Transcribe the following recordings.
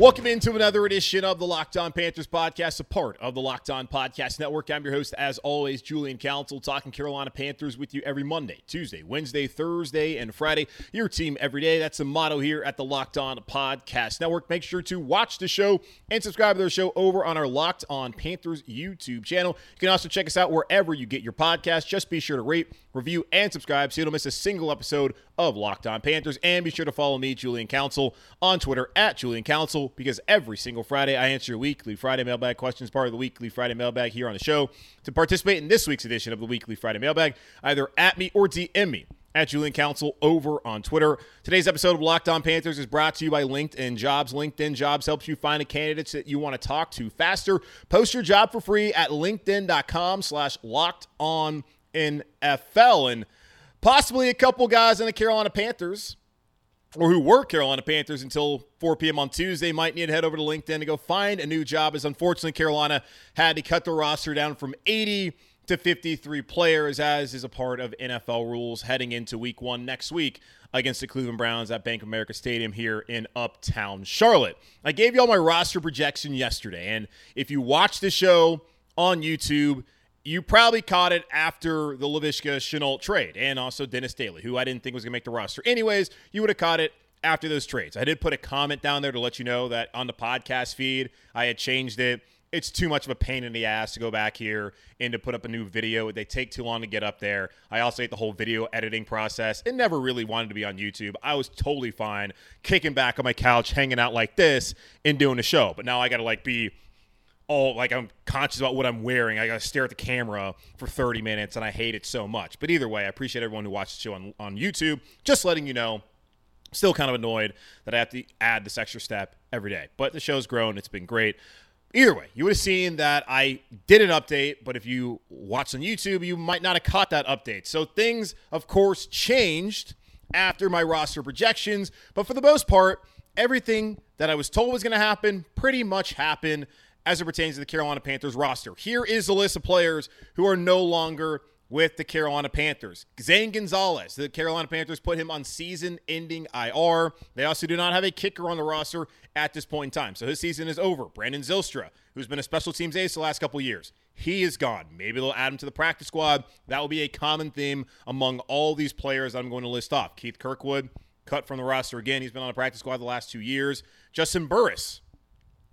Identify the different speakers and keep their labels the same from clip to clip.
Speaker 1: Welcome into another edition of the Locked On Panthers podcast, a part of the Locked On Podcast Network. I'm your host, as always, Julian Council, talking Carolina Panthers with you every Monday, Tuesday, Wednesday, Thursday, and Friday. Your team every day. That's the motto here at the Locked On Podcast Network. Make sure to watch the show and subscribe to the show over on our Locked On Panthers YouTube channel. You can also check us out wherever you get your podcast. Just be sure to rate, review, and subscribe so you don't miss a single episode of Locked On Panthers. And be sure to follow me, Julian Council, on Twitter at Julian Council because every single Friday I answer your weekly Friday mailbag questions, part of the weekly Friday mailbag here on the show. To participate in this week's edition of the weekly Friday mailbag, either at me or DM me at Julian Council over on Twitter. Today's episode of Locked On Panthers is brought to you by LinkedIn Jobs. LinkedIn Jobs helps you find the candidates that you want to talk to faster. Post your job for free at LinkedIn.com slash locked on NFL. And possibly a couple guys in the Carolina Panthers or who were Carolina Panthers until 4 p.m. on Tuesday might need to head over to LinkedIn to go find a new job as unfortunately Carolina had to cut the roster down from 80 to 53 players as is a part of NFL rules heading into week 1 next week against the Cleveland Browns at Bank of America Stadium here in Uptown Charlotte. I gave you all my roster projection yesterday and if you watch the show on YouTube you probably caught it after the Laviska Shenault trade and also Dennis Daly, who I didn't think was going to make the roster. Anyways, you would have caught it after those trades. I did put a comment down there to let you know that on the podcast feed, I had changed it. It's too much of a pain in the ass to go back here and to put up a new video. They take too long to get up there. I also hate the whole video editing process. It never really wanted to be on YouTube. I was totally fine kicking back on my couch, hanging out like this, and doing the show. But now I got to like be all like I'm conscious about what I'm wearing. I got to stare at the camera for 30 minutes, and I hate it so much. But either way, I appreciate everyone who watched the show on, on YouTube. Just letting you know, still kind of annoyed that I have to add this extra step every day. But the show's grown, it's been great. Either way, you would have seen that I did an update, but if you watched on YouTube, you might not have caught that update. So things, of course, changed after my roster projections, but for the most part, everything that I was told was going to happen pretty much happened as it pertains to the Carolina Panthers roster. Here is the list of players who are no longer with the Carolina Panthers. Zane Gonzalez, the Carolina Panthers put him on season ending IR. They also do not have a kicker on the roster at this point in time. So his season is over. Brandon Zylstra, who's been a special teams ace the last couple years, he is gone. Maybe they'll add him to the practice squad. That will be a common theme among all these players I'm going to list off. Keith Kirkwood, cut from the roster again. He's been on the practice squad the last two years. Juston Burris,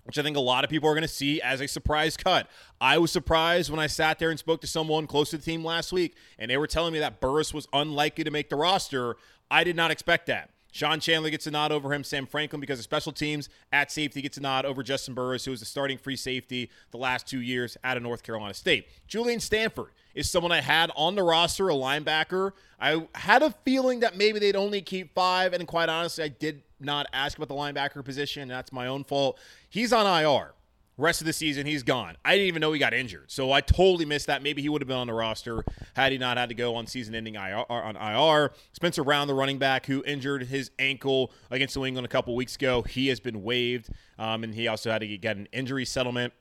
Speaker 1: which I think a lot of people are going to see as a surprise cut. I was surprised when I sat there and spoke to someone close to the team last week, and they were telling me that Burris was unlikely to make the roster. I did not expect that. Sean Chandler gets a nod over him. Sam Franklin, because of special teams at safety, gets a nod over Juston Burris, who was the starting free safety the last two years out of North Carolina State. Julian Stanford is someone I had on the roster, a linebacker. I had a feeling that maybe they'd only keep five, and quite honestly, I did not ask about the linebacker position. That's my own fault. He's on IR. Rest of the season, he's gone. I didn't even know he got injured, so I totally missed that. Maybe he would have been on the roster had he not had to go on season-ending IR. On IR, Spencer Brown, the running back who injured his ankle against New England a couple weeks ago, he has been waived, um, and he also had to get an injury settlement.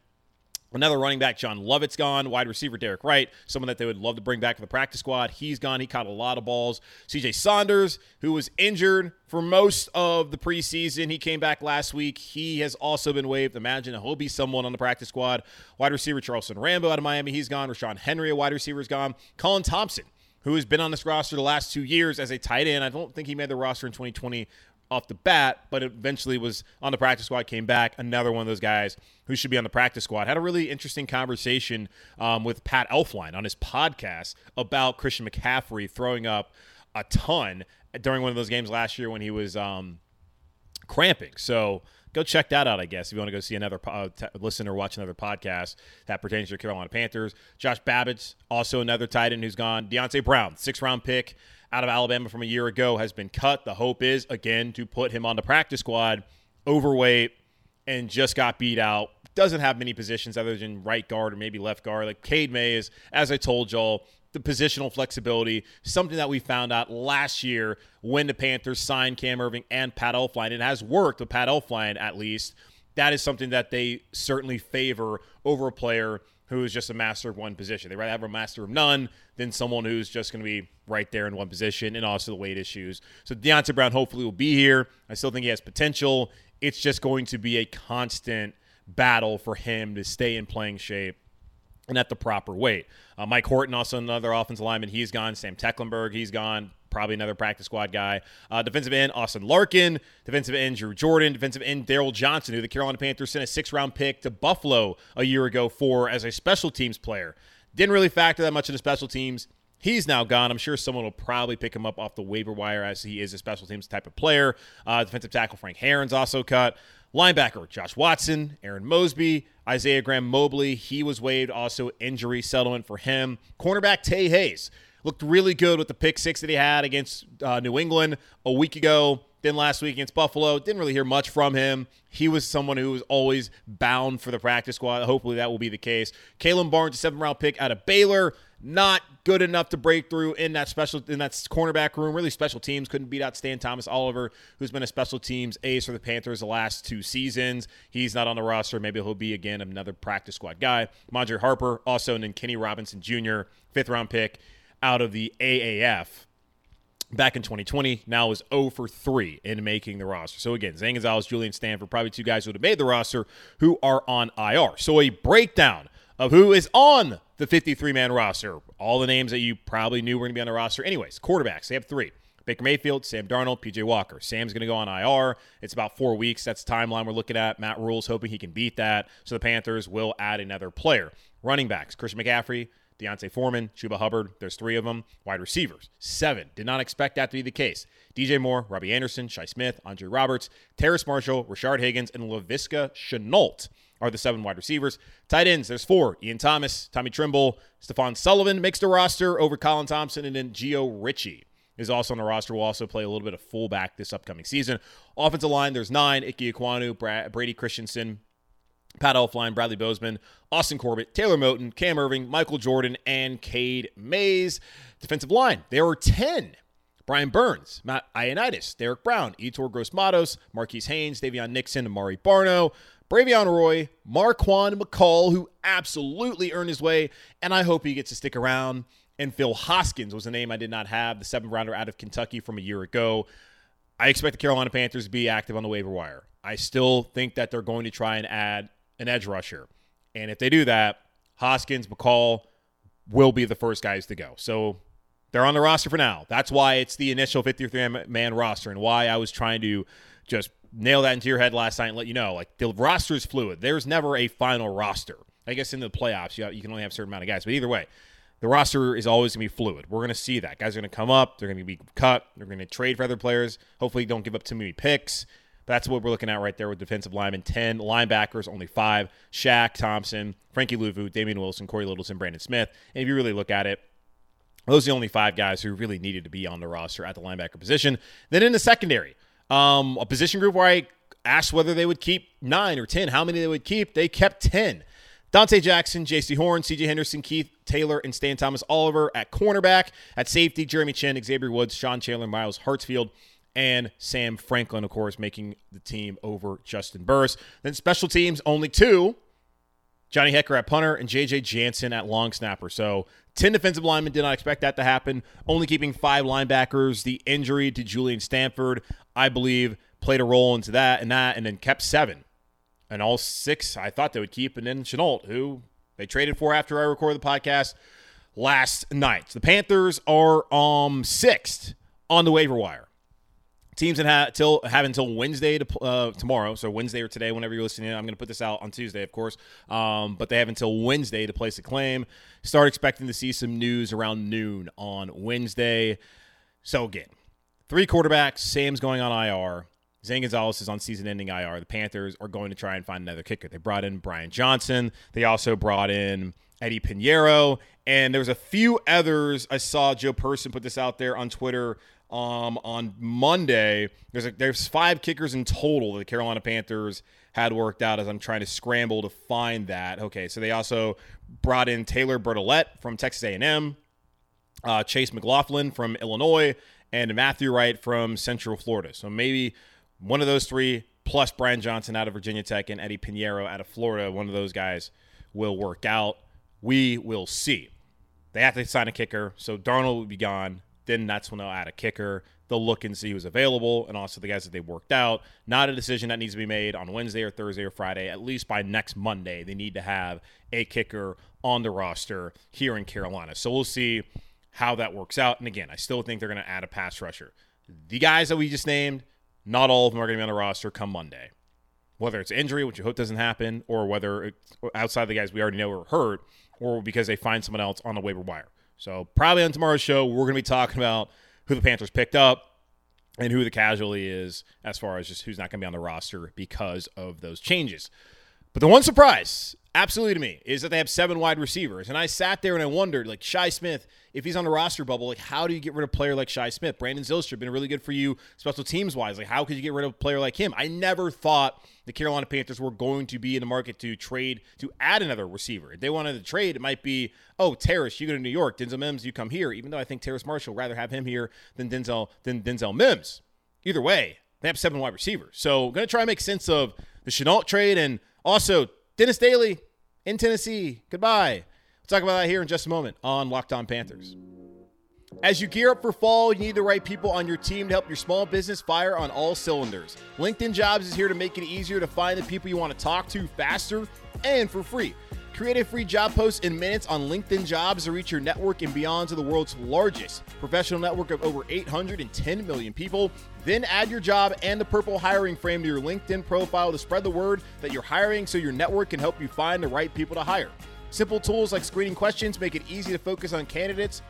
Speaker 1: Another running back, John Lovett's gone. Wide receiver, Derek Wright, someone that they would love to bring back for the practice squad. He's gone. He caught a lot of balls. CJ Saunders, who was injured for most of the preseason, he came back last week. He has also been waived. Imagine he'll be someone on the practice squad. Wide receiver, Charleston Rambo out of Miami, he's gone. Ra'Shaun Henry, a wide receiver, is gone. Colin Thompson, who has been on this roster the last two years as a tight end. I don't think he made the roster in 2020 off the bat, but eventually was on the practice squad, came back. Another one of those guys who should be on the practice squad. Had a really interesting conversation um, with Pat Elflein on his podcast about Christian McCaffrey throwing up a ton during one of those games last year when he was um, cramping. So go check that out, I guess, if you want to go see another, uh, t- listen or watch another podcast that pertains to the Carolina Panthers. Josh Babicz, also another tight end who's gone. Deonte Brown, six round pick out of Alabama from a year ago has been cut. The hope is, again, to put him on the practice squad, overweight, and just got beat out. Doesn't have many positions other than right guard or maybe left guard. Like Cade May is, as I told y'all, the positional flexibility, something that we found out last year when the Panthers signed Cam Erving and Pat Elflein. It has worked with Pat Elflein, at least. That is something that they certainly favor over a player who is just a master of one position. They rather have a master of none than someone who's just going to be right there in one position and also the weight issues. So Deonte Brown hopefully will be here. I still think he has potential. It's just going to be a constant battle for him to stay in playing shape and at the proper weight. Uh, Mike Horton, also another offensive lineman, he's gone. Sam Tecklenburg, he's gone. Probably another practice squad guy. Uh, defensive end, Austin Larkin. Defensive end, Drew Jordan. Defensive end, Darryl Johnson, who the Carolina Panthers sent a six round pick to Buffalo a year ago for as a special teams player. Didn't really factor that much into special teams. He's now gone. I'm sure someone will probably pick him up off the waiver wire as he is a special teams type of player. Uh, defensive tackle Frank Herron's also cut. Linebacker Josh Watson, Aaron Mosby, Isaiah Graham Mobley. He was waived. Also, injury settlement for him. Cornerback Tae Hayes looked really good with the pick six that he had against uh, New England a week ago. Then last week against Buffalo, didn't really hear much from him. He was someone who was always bound for the practice squad. Hopefully that will be the case. Kalon Barnes, a seventh round pick out of Baylor not good enough to break through in that special in that cornerback room. Really, special teams couldn't beat out Stan Thomas Oliver, who's been a special teams ace for the Panthers the last two seasons. He's not on the roster. Maybe he'll be again another practice squad guy. Madre Harper, also, and then Kenny Robinson Jr., fifth round pick out of the AAF back in 2020. Now is 0 for 3 in making the roster. So again, Zane Gonzalez, Julian Stanford, probably two guys who would have made the roster who are on IR. So a breakdown of who is on the 53 man roster. All the names that you probably knew were going to be on the roster. Anyways, quarterbacks, they have three. Baker Mayfield, Sam Darnold, PJ Walker. Sam's going to go on IR. It's about four weeks. That's the timeline we're looking at. Matt Rhule's hoping he can beat that. So the Panthers will add another player. Running backs, Christian McCaffrey, D'Onta Foreman, Chuba Hubbard. There's three of them. Wide receivers, seven. Did not expect that to be the case. DJ Moore, Robbie Anderson, Shi Smith, Andre Roberts, Terrace Marshall, Rashard Higgins, and Laviska Shenault are the seven wide receivers. Tight ends, there's four. Ian Thomas, Tommy Tremble, Stephen Sullivan makes the roster over Colin Thompson, and then Gio Ricci is also on the roster. Will also play a little bit of fullback this upcoming season. Offensive line, there's nine. Ike Brad, Brady Christensen, Pat Elflein, Bradley Bozeman, Austin Corbett, Taylor Moton, Cam Erving, Michael Jordan, and Cade Mays. Defensive line, there are 10. Brian Burns, Matt Ioannidis, Derrick Brown, Yetur Gross-Matos, Marquis Haynes, Daviyon Nixon, Amare Barno, Bravion Roy, Marquan McCall, who absolutely earned his way, and I hope he gets to stick around. And Phil Hoskins was a name I did not have, the seventh rounder out of Kentucky from a year ago. I expect the Carolina Panthers to be active on the waiver wire. I still think that they're going to try and add an edge rusher. And if they do that, Hoskins, McCall will be the first guys to go. So they're on the roster for now. That's why it's the initial 53 man roster and why I was trying to just nail that into your head last night and let you know like the roster is fluid. There's never a final roster. I guess in the playoffs, you, you can only have a certain amount of guys. But either way, the roster is always going to be fluid. We're going to see that. Guys are going to come up. They're going to be cut. They're going to trade for other players. Hopefully, don't give up too many picks. That's what we're looking at right there with defensive linemen. 10 linebackers, only five. Shaq Thompson, Frankie Luvu, Damien Wilson, Cory Littleton, Brandon Smith. And if you really look at it, those are the only five guys who really needed to be on the roster at the linebacker position. Then in the secondary, um, a position group where I asked whether they would keep nine or 10, how many they would keep. They kept 10. Donte Jackson, Jaycee Horn, CJ Henderson, Keith Taylor, and Stan Thomas Oliver at cornerback. At safety, Jeremy Chinn, Xavier Woods, Sean Chandler, Myles Hartsfield, and Sam Franklin, of course, making the team over Juston Burris. Then special teams, only two. Johnny Hekker at punter and JJ Jansen at long snapper. So 10 defensive linemen did not expect that to happen. Only keeping five linebackers. The injury to Julian Stanford, I believe, played a role into that and that, and then kept seven. And all six I thought they would keep. And then Shenault, who they traded for after I recorded the podcast last night. The Panthers are um sixth on the waiver wire. Teams that have, till, have until Wednesday to uh, tomorrow, so Wednesday or today, whenever you're listening. In, I'm going to put this out on Tuesday, of course, um, but they have until Wednesday to place a claim. Start expecting to see some news around noon on Wednesday. So again, three quarterbacks. Sam's going on IR. Zane Gonzalez is on season-ending IR. The Panthers are going to try and find another kicker. They brought in Brian Johnson. They also brought in Eddie Piñeiro, and there was a few others. I saw Joe Person put this out there on Twitter um, on Monday. There's a, there's five kickers in total that the Carolina Panthers had worked out as I'm trying to scramble to find that. Okay, so they also brought in Taylor Bertolet from Texas A&M. uh, Chase McLaughlin from Illinois, and Matthew Wright from Central Florida. So maybe one of those three plus Brian Johnson out of Virginia Tech and Eddie Piñeiro out of Florida, one of those guys will work out. We will see. They have to sign a kicker, so Darnold will be gone. Then that's when they'll add a kicker. They'll look and see who's available and also the guys that they worked out. Not a decision that needs to be made on Wednesday or Thursday or Friday. At least by next Monday, they need to have a kicker on the roster here in Carolina. So we'll see how that works out. And again, I still think they're going to add a pass rusher. The guys that we just named, not all of them are going to be on the roster come Monday. Whether it's injury, which you hope doesn't happen, or whether outside the guys we already know are hurt, or because they find someone else on the waiver wire. So probably on tomorrow's show, we're going to be talking about who the Panthers picked up and who the casualty is as far as just who's not going to be on the roster because of those changes. But the one surprise, absolutely to me, is that they have seven wide receivers. And I sat there and I wondered, like Shi Smith, if he's on the roster bubble, like how do you get rid of a player like Shi Smith? Brandon Zylstra been really good for you special teams wise. Like how could you get rid of a player like him? I never thought the Carolina Panthers were going to be in the market to trade to add another receiver. If they wanted to trade, it might be, oh, Terrace, you go to New York. Denzel Mims, you come here. Even though I think Terrace Marshall rather have him here than Denzel than Denzel Mims. Either way, they have seven wide receivers. So going to try and make sense of the Shenault trade and also Dennis Daly in Tennessee. Goodbye. We'll talk about that here in just a moment on Locked On Panthers. As you gear up for fall, you need the right people on your team to help your small business fire on all cylinders. LinkedIn Jobs is here to make it easier to find the people you want to talk to faster and for free. Create a free job post in minutes on LinkedIn Jobs to reach your network and beyond to the world's largest professional network of over 810 million people. Then add your job and the purple hiring frame to your LinkedIn profile to spread the word that you're hiring so your network can help you find the right people to hire. Simple tools like screening questions make it easy to focus on candidates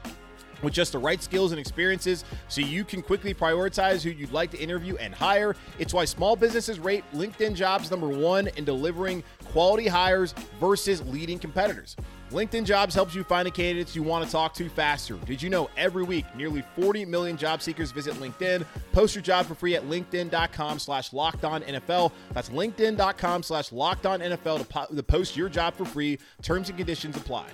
Speaker 1: with just the right skills and experiences so you can quickly prioritize who you'd like to interview and hire. It's why small businesses rate LinkedIn jobs number one in delivering quality hires versus leading competitors. LinkedIn Jobs helps you find the candidates you want to talk to faster. Did you know every week nearly 40 million job seekers visit LinkedIn? Post your job for free at LinkedIn.com slash locked on NFL. That's LinkedIn.com slash locked on NFL to, po- to post your job for free. Terms and conditions apply.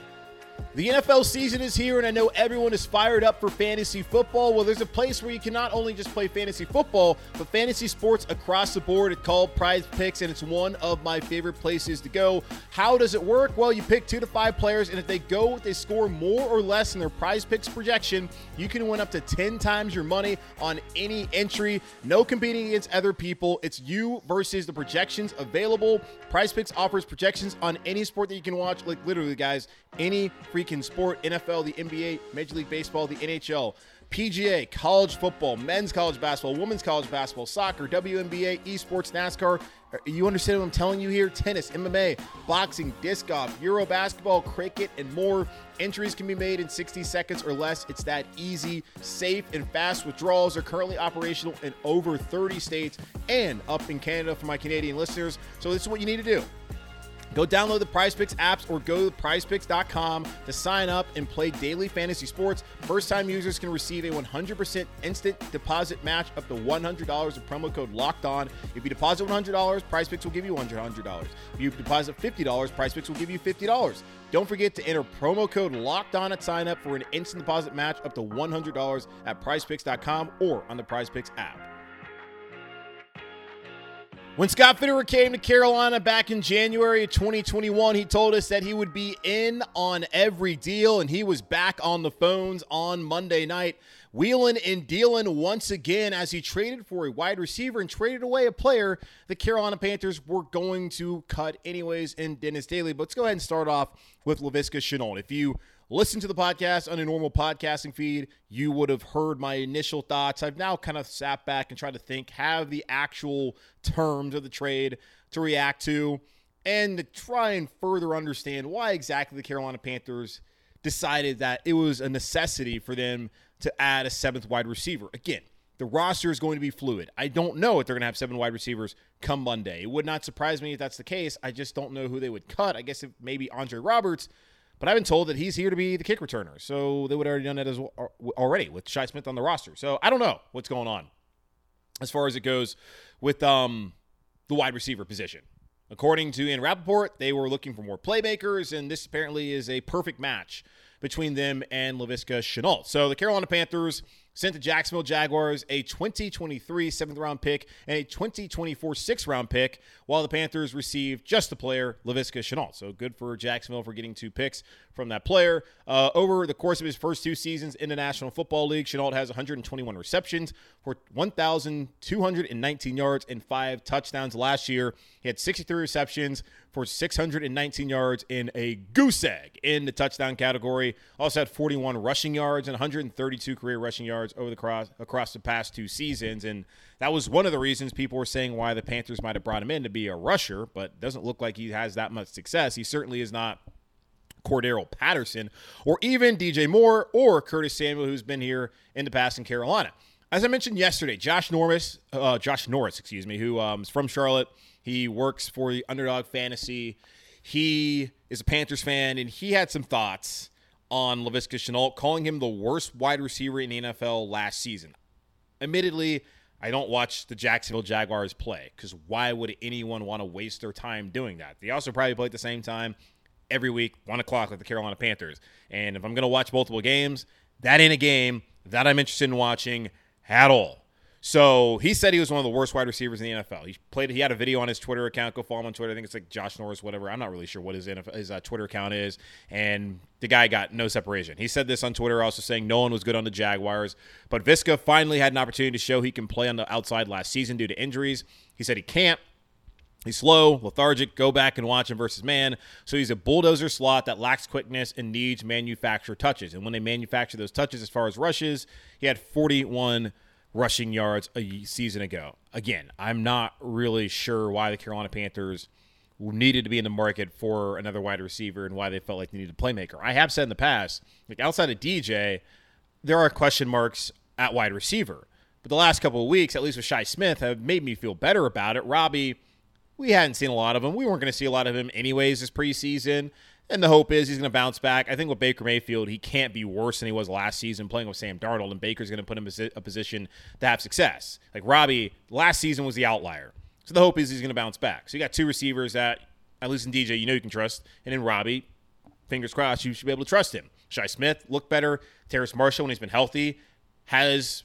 Speaker 1: The NFL season is here, and I know everyone is fired up for fantasy football. Well, there's a place where you can not only just play fantasy football, but fantasy sports across the board. It's called Prize Picks, and it's one of my favorite places to go. How does it work? Well, you pick two to five players, and if they go, they score more or less in their Prize Picks projection, you can win up to 10 times your money on any entry. No competing against other people. It's you versus the projections available. Prize Picks offers projections on any sport that you can watch, like literally, guys, any freaking sport NFL, the NBA, Major League Baseball, the NHL, PGA, college football, men's college basketball, women's college basketball, soccer, WNBA, esports, NASCAR. Uh, you understand what I'm telling you here? Tennis, MMA, boxing, disc golf, Euro basketball, cricket, and more. Entries can be made in 60 seconds or less. It's that easy, safe, and fast. Withdrawals are currently operational in over 30 states and up in Canada for my Canadian listeners. So, this is what you need to do. Go download the PrizePicks apps or go to prizepicks.com to sign up and play daily fantasy sports. First time users can receive a 100% instant deposit match up to $100 with promo code locked on. If you deposit $100, PrizePicks will give you $100. If you deposit $50, PrizePicks will give you $50. Don't forget to enter promo code locked on at sign up for an instant deposit match up to $100 at prizepicks.com or on the PrizePicks app. When Scott Fitterer came to Carolina back in January of 2021, he told us that he would be in on every deal, and he was back on the phones on Monday night, wheeling and dealing once again as he traded for a wide receiver and traded away a player the Carolina Panthers were going to cut anyways in Dennis Daly. But let's go ahead and start off with Laviska Shenault. If you listen to the podcast on a normal podcasting feed, you would have heard my initial thoughts. I've now kind of sat back and tried to think, have the actual terms of the trade to react to, and to try and further understand why exactly the Carolina Panthers decided that it was a necessity for them to add a seventh wide receiver. Again, the roster is going to be fluid. I don't know if they're going to have seven wide receivers come Monday. It would not surprise me if that's the case. I just don't know who they would cut. I guess if maybe Andre Roberts but I've been told that he's here to be the kick returner. So they would already done that as well, already with Shi Smith on the roster. So I don't know what's going on as far as it goes with um, the wide receiver position. According to Ian Rapoport, they were looking for more playmakers, and this apparently is a perfect match between them and Laviska Shenault. So the Carolina Panthers sent the Jacksonville Jaguars a 2023 seventh round pick and a 2024 sixth round pick, while the Panthers received just the player, Laviska Shenault. So good for Jacksonville for getting two picks from that player. Uh, over the course of his first two seasons in the National Football League, Shenault has 121 receptions for 1,219 yards and five touchdowns. Last year, he had 63 receptions for 619 yards in a goose egg in the touchdown category. Also had 41 rushing yards and 132 career rushing yards over the cross across the past two seasons. And that was one of the reasons people were saying why the Panthers might have brought him in to be a rusher, but doesn't look like he has that much success. He certainly is not Cordarrelle Patterson or even DJ Moore or Curtis Samuel, who's been here in the past in Carolina. As I mentioned yesterday, Josh Norris, uh, Josh Norris, excuse me, who um, is from Charlotte he works for the Underdog Fantasy. He is a Panthers fan, and he had some thoughts on Laviska Shenault, calling him the worst wide receiver in the NFL last season. Admittedly, I don't watch the Jacksonville Jaguars play because why would anyone want to waste their time doing that? They also probably play at the same time every week, one o'clock, like the Carolina Panthers. And if I'm going to watch multiple games, that ain't a game that I'm interested in watching at all. So he said he was one of the worst wide receivers in the NFL. He played. He had a video on his Twitter account. Go follow him on Twitter. I think it's like Josh Norris, whatever. I'm not really sure what his NFL, his uh, Twitter account is. And the guy got no separation. He said this on Twitter, also saying no one was good on the Jaguars. But Visca finally had an opportunity to show he can play on the outside last season due to injuries. He said he can't. He's slow, lethargic. Go back and watch him versus man. So he's a bulldozer slot that lacks quickness and needs manufactured touches. And when they manufacture those touches as far as rushes, he had 41 rushing yards a season ago. Again, I'm not really sure why the Carolina Panthers needed to be in the market for another wide receiver and why they felt like they needed a playmaker. I have said in the past, like outside of DJ, there are question marks at wide receiver. But the last couple of weeks, at least with Shi Smith, have made me feel better about it. Robbie, we hadn't seen a lot of him. We weren't going to see a lot of him anyways this preseason. And the hope is he's going to bounce back. I think with Baker Mayfield, he can't be worse than he was last season playing with Sam Darnold, and Baker's going to put him in a position to have success. Like Robbie, last season was the outlier. So the hope is he's going to bounce back. So you got two receivers that, at least in DJ, you know you can trust. And in Robbie, fingers crossed, you should be able to trust him. Shi Smith looked better. Terrace Marshall, when he's been healthy, has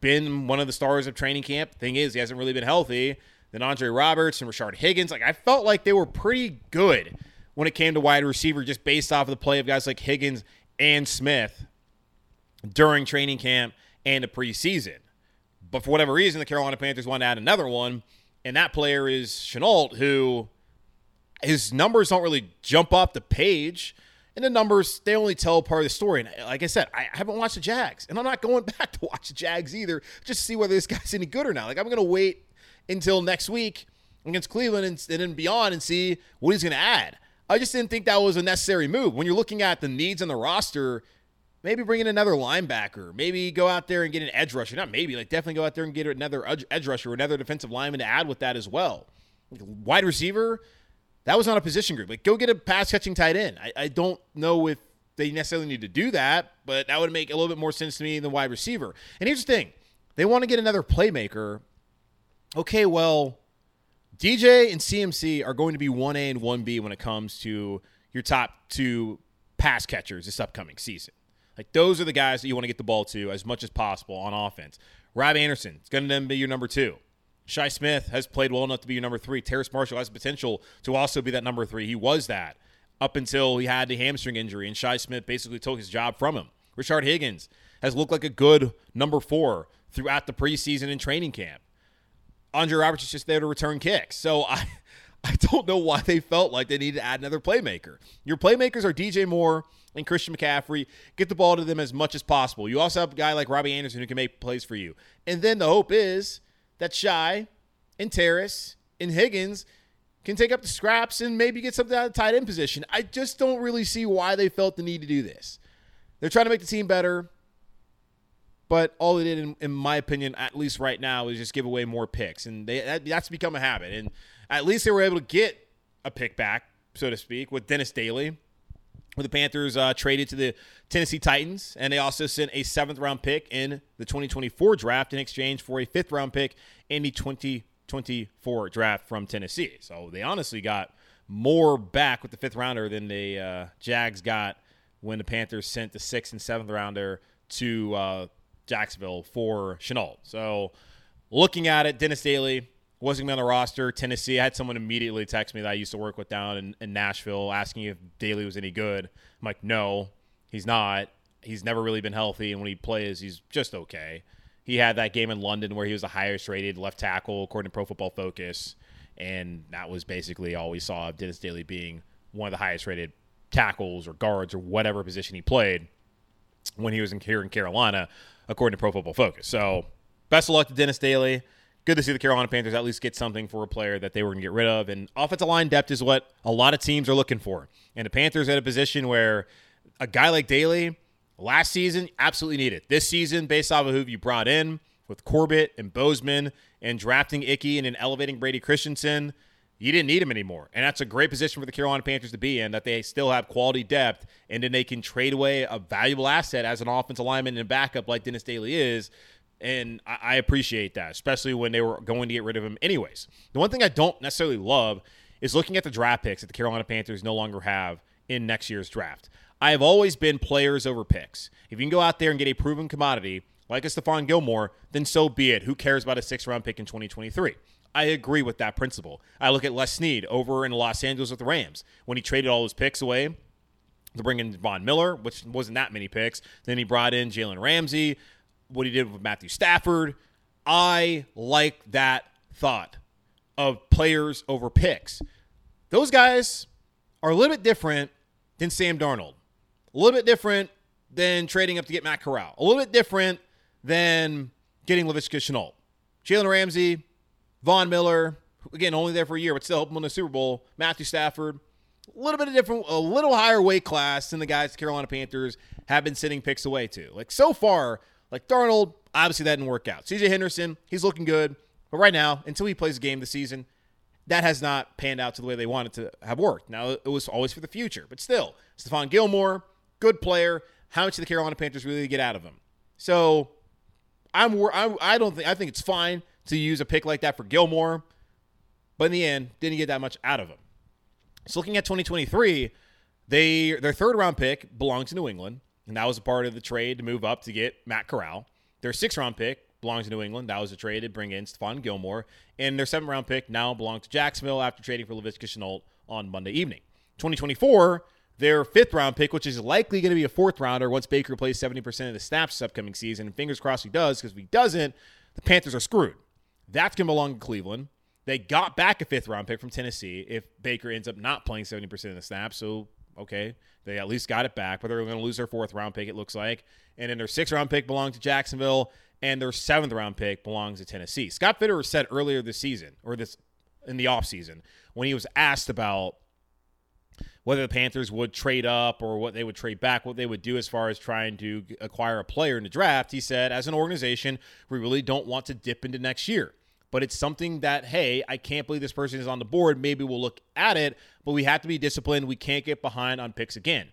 Speaker 1: been one of the stars of training camp. Thing is, he hasn't really been healthy. Then Andre Roberts and Rashard Higgins, like I felt like they were pretty good when it came to wide receiver, just based off of the play of guys like Higgins and Smith during training camp and the preseason. But for whatever reason, the Carolina Panthers want to add another one, and that player is Shenault, who his numbers don't really jump off the page. And the numbers, they only tell part of the story. And like I said, I haven't watched the Jags. And I'm not going back to watch the Jags either, just to see whether this guy's any good or not. Like, I'm going to wait until next week against Cleveland and, and then beyond and see what he's going to add. I just didn't think that was a necessary move. When you're looking at the needs on the roster, maybe bring in another linebacker, maybe go out there and get an edge rusher. Not maybe, like definitely go out there and get another edge rusher, or another defensive lineman to add with that as well. Like wide receiver, that was not a position group. Like go get a pass catching tight end. I, I don't know if they necessarily need to do that, but that would make a little bit more sense to me than wide receiver. And here's the thing they want to get another playmaker. Okay, well, DJ and CMC are going to be 1A and 1B when it comes to your top two pass catchers this upcoming season. Like those are the guys that you want to get the ball to as much as possible on offense. Rob Anderson is going to then be your number two. Shi Smith has played well enough to be your number three. Terrace Marshall has potential to also be that number three. He was that up until he had the hamstring injury, and Shi Smith basically took his job from him. Rashard Higgins has looked like a good number four throughout the preseason and training camp. Andre Roberts is just there to return kicks. So I I don't know why they felt like they needed to add another playmaker. Your playmakers are DJ Moore and Christian McCaffrey. Get the ball to them as much as possible. You also have a guy like Robbie Anderson who can make plays for you. And then the hope is that Shi and Terrace and Higgins can take up the scraps and maybe get something out of the tight end position. I just don't really see why they felt the need to do this. They're trying to make the team better. But all they did, in, in, my opinion, at least right now, is just give away more picks, and they, that, that's become a habit. And at least they were able to get a pick back, so to speak, with Dennis Daly, where the Panthers uh, traded to the Tennessee Titans, and they also sent a seventh round pick in the 2024 draft in exchange for a fifth round pick in the 2024 draft from Tennessee. So they honestly got more back with the fifth rounder than the uh, Jags got when the Panthers sent the sixth and seventh rounder to uh, Jacksonville for Shenault. So looking at it, Dennis Daly wasn't going to be on the roster. Tennessee, I had someone immediately text me that I used to work with down in, in Nashville asking if Daly was any good. I'm like, no, he's not. He's never really been healthy, and when he plays, he's just okay. He had that game in London where he was the highest rated left tackle according to Pro Football Focus, and that was basically all we saw of Dennis Daly being one of the highest rated tackles or guards or whatever position he played when he was in here in Carolina, according to Pro Football Focus. So, best of luck to Dennis Daly good to see the Carolina Panthers at least get something for a player that they were going to get rid of. And offensive line depth is what a lot of teams are looking for. And the Panthers at a position where a guy like Daly last season absolutely needed. This season, based off of who you brought in with Corbett and Bozeman and drafting Icky and then elevating Brady Christensen, you didn't need him anymore. And that's a great position for the Carolina Panthers to be in, that they still have quality depth and then they can trade away a valuable asset as an offensive lineman and backup like Dennis Daly is and I, I appreciate that, especially when they were going to get rid of him anyways. The one thing I don't necessarily love is looking at the draft picks that the Carolina Panthers no longer have in next year's draft. I have always been players over picks. If you can go out there and get a proven commodity like a Stephon Gilmore, then so be it. Who cares about a six round pick in 2023? I agree with that principle. I look at Les Snead over in Los Angeles with the Rams when he traded all his picks away to bring in Von Miller, which wasn't that many picks. Then he brought in Jalen Ramsey what he did with Matthew Stafford. I like that thought of players over picks. Those guys are a little bit different than Sam Darnold, a little bit different than trading up to get Matt Corral, a little bit different than getting Laviska Shenault. Jalen Ramsey, Von Miller, again, only there for a year, but still helping win the Super Bowl. Matthew Stafford, a little bit of different, a little higher weight class than the guys the Carolina Panthers have been sending picks away to. Like so far, like Darnold, obviously that didn't work out. CJ Henderson, he's looking good. But right now, until he plays a game this season, that has not panned out to the way they wanted to have worked. Now, it was always for the future. But still, Stephon Gilmore, good player. How much do the Carolina Panthers really get out of him? So I'm I, I don't think I think it's fine to use a pick like that for Gilmore, but in the end, didn't get that much out of him. So looking at 2023, they their third round pick belongs to New England and that was a part of the trade to move up to get Matt Corral. Their sixth round pick belongs to New England. That was a trade to bring in Stephon Gilmore. And their seventh round pick now belongs to Jacksonville after trading for Laviska Shenault on Monday evening. 2024, their fifth round pick, which is likely going to be a fourth rounder once Baker plays 70% of the snaps this upcoming season. And fingers crossed he does, because if he doesn't, the Panthers are screwed. That's going to belong to Cleveland. They got back a fifth round pick from Tennessee if Baker ends up not playing 70% of the snaps. So Okay, they at least got it back, but they're going to lose their fourth round pick. It looks like, and then their sixth round pick belongs to Jacksonville, and their seventh round pick belongs to Tennessee. Scott Fitterer said earlier this season, or this in the offseason, when he was asked about whether the Panthers would trade up or what they would trade back, what they would do as far as trying to acquire a player in the draft, he said, as an organization, we really don't want to dip into next year but it's something that, hey, I can't believe this person is on the board. Maybe we'll look at it, but we have to be disciplined. We can't get behind on picks again.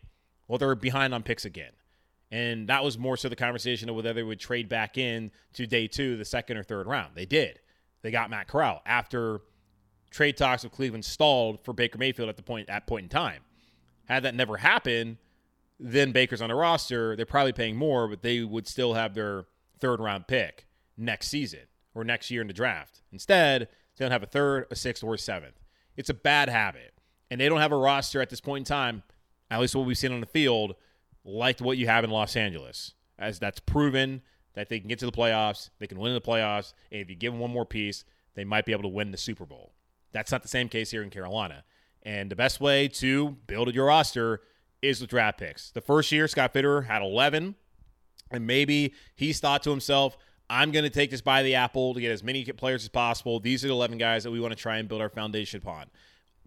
Speaker 1: Well, they're behind on picks again. And that was more so the conversation of whether they would trade back in to day two, the second or third round. They did. They got Matt Corral after trade talks with Cleveland stalled for Baker Mayfield at the point at point in time. Had that never happened, then Baker's on the roster. They're probably paying more, but they would still have their third round pick next season or next year in the draft. Instead, they don't have a third, a sixth, or a seventh. It's a bad habit. And they don't have a roster at this point in time, at least what we've seen on the field, like what you have in Los Angeles. As that's proven that they can get to the playoffs, they can win the playoffs, and if you give them one more piece, they might be able to win the Super Bowl. That's not the same case here in Carolina. And the best way to build your roster is with draft picks. The first year, Scott Fitterer had 11, and maybe he's thought to himself, I'm going to take this by the apple to get as many players as possible. These are the 11 guys that we want to try and build our foundation upon,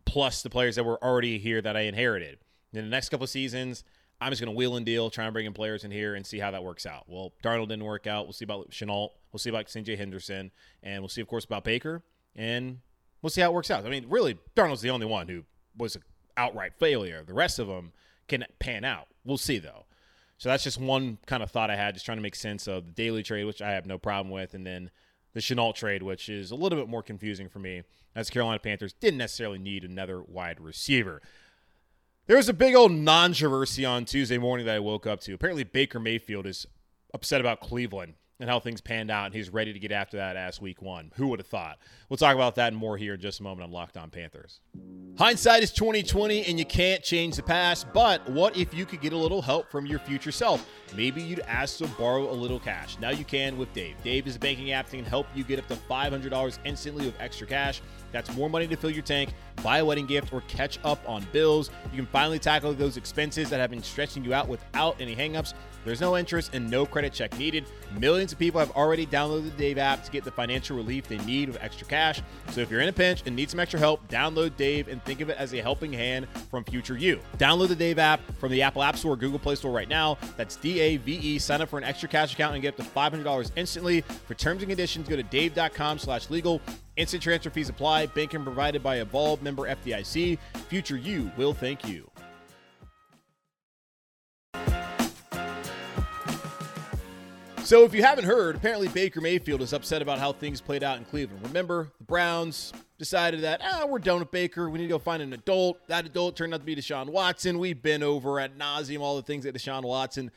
Speaker 1: plus the players that were already here that I inherited. In the next couple of seasons, I'm just going to wheel and deal, try and bring in players in here and see how that works out. Well, Darnold didn't work out. We'll see about Shenault. We'll see about CJ Henderson. And we'll see, of course, about Baker. And we'll see how it works out. I mean, really, Darnold's the only one who was an outright failure. The rest of them can pan out. We'll see, though. So that's just one kind of thought I had, just trying to make sense of the Daly trade, which I have no problem with, and then the Shenault trade, which is a little bit more confusing for me, as Carolina Panthers didn't necessarily need another wide receiver. There was a big old controversy on Tuesday morning that I woke up to. Apparently, Baker Mayfield is upset about Cleveland and how things panned out, and he's ready to get after that ass week one. Who would have thought? We'll talk about that and more here in just a moment on Locked On Panthers. Hindsight is 2020, and you can't change the past. But what if you could get a little help from your future self? Maybe you'd ask to borrow a little cash. Now you can with Dave. Dave is a banking app that can help you get up to $500 instantly with extra cash. That's more money to fill your tank, buy a wedding gift, or catch up on bills. You can finally tackle those expenses that have been stretching you out without any hangups. There's no interest and no credit check needed. Millions of people have already downloaded the Dave app to get the financial relief they need with extra cash. So if you're in a pinch and need some extra help, download Dave and think of it as a helping hand from future you. Download the Dave app from the Apple App Store or Google Play Store right now. That's D A V E. Sign up for an extra cash account and get up to $500 instantly. For terms and conditions, go to dave.com slash legal. Instant transfer fees apply. Banking provided by Evolve member FDIC. Future you will thank you. So, if you haven't heard, apparently Baker Mayfield is upset about how things played out in Cleveland. Remember, the Browns decided that, ah, we're done with Baker. We need to go find an adult. That adult turned out to be Deshaun Watson. We've been over at nauseum all the things that Deshaun Watson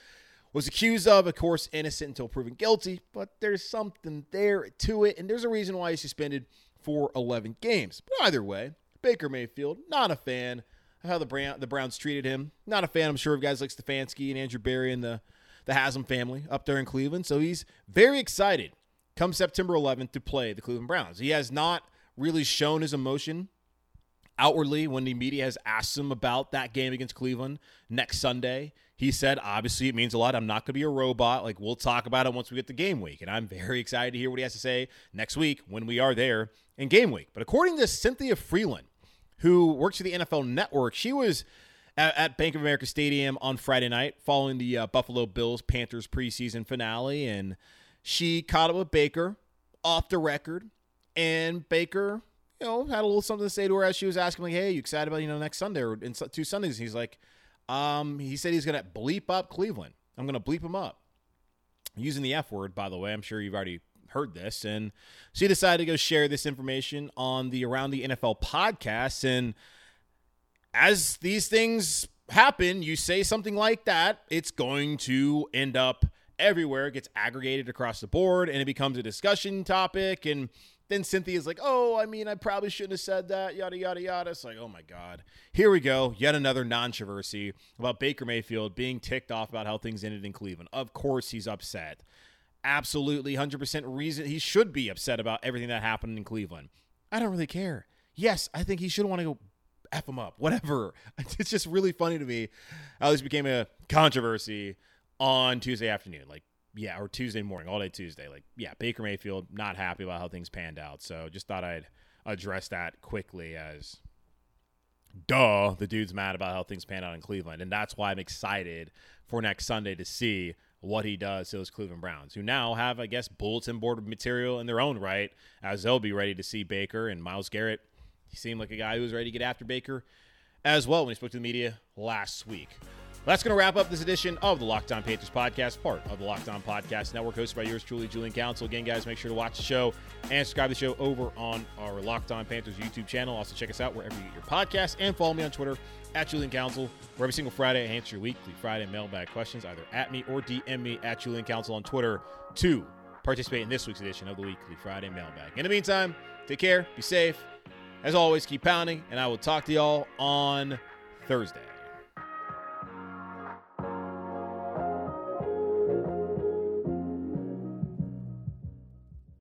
Speaker 1: was accused of. Of course, innocent until proven guilty, but there's something there to it, and there's a reason why he's suspended for 11 games. But either way, Baker Mayfield, not a fan of how the, Brown, the Browns treated him. Not a fan, I'm sure, of guys like Stefanski and Andrew Berry and the the Haslam family up there in Cleveland. So he's very excited come September 11th to play the Cleveland Browns. He has not really shown his emotion outwardly when the media has asked him about that game against Cleveland next Sunday. He said, obviously, it means a lot. I'm not going to be a robot. Like, we'll talk about it once we get to game week. And I'm very excited to hear what he has to say next week when we are there in game week. But according to Cynthia Frelund, who works for the NFL Network, she was at, Bank of America Stadium on Friday night following the uh, Buffalo Bills Panthers preseason finale. And she caught up with Baker off the record. And Baker, you know, had a little something to say to her as she was asking, like, hey, you excited about, you know, next Sunday or in two Sundays? he's like, um, he said he's going to bleep up Cleveland. I'm going to bleep him up. Using the F word, by the way. I'm sure you've already heard this. And so she decided to go share this information on the Around the NFL podcast. And as these things happen, you say something like that, it's going to end up everywhere. It gets aggregated across the board and it becomes a discussion topic. And then Cynthia's like, oh, I mean, I probably shouldn't have said that, yada, yada, yada. It's like, oh my God. Here we go. Yet another controversy about Baker Mayfield being ticked off about how things ended in Cleveland. Of course, he's upset. Absolutely 100% reason he should be upset about everything that happened in Cleveland. I don't really care. Yes, I think he should want to go F him up, whatever. It's just really funny to me how this became a controversy on Tuesday afternoon. Like, yeah, or Tuesday morning, all day Tuesday. Like, yeah, Baker Mayfield not happy about how things panned out. So just thought I'd address that quickly as duh, the dude's mad about how things panned out in Cleveland. And that's why I'm excited for next Sunday to see what he does to those Cleveland Browns, who now have, I guess, bulletin board material in their own right, as they'll be ready to see Baker and Myles Garrett he seemed like a guy who was ready to get after Baker as well when he spoke to the media last week. That's going to wrap up this edition of the Locked On Panthers podcast, part of the Locked On Podcast Network, hosted by yours truly, Julian Council. Again, guys, make sure to watch the show and subscribe to the show over on our Locked On Panthers YouTube channel. Also, check us out wherever you get your podcasts and follow me on Twitter at Julian Council, where every single Friday I answer your weekly Friday mailbag questions either at me or DM me at Julian Council on Twitter to participate in this week's edition of the weekly Friday mailbag. In the meantime, take care, be safe, as always, keep pounding, and I will talk to y'all on Thursday.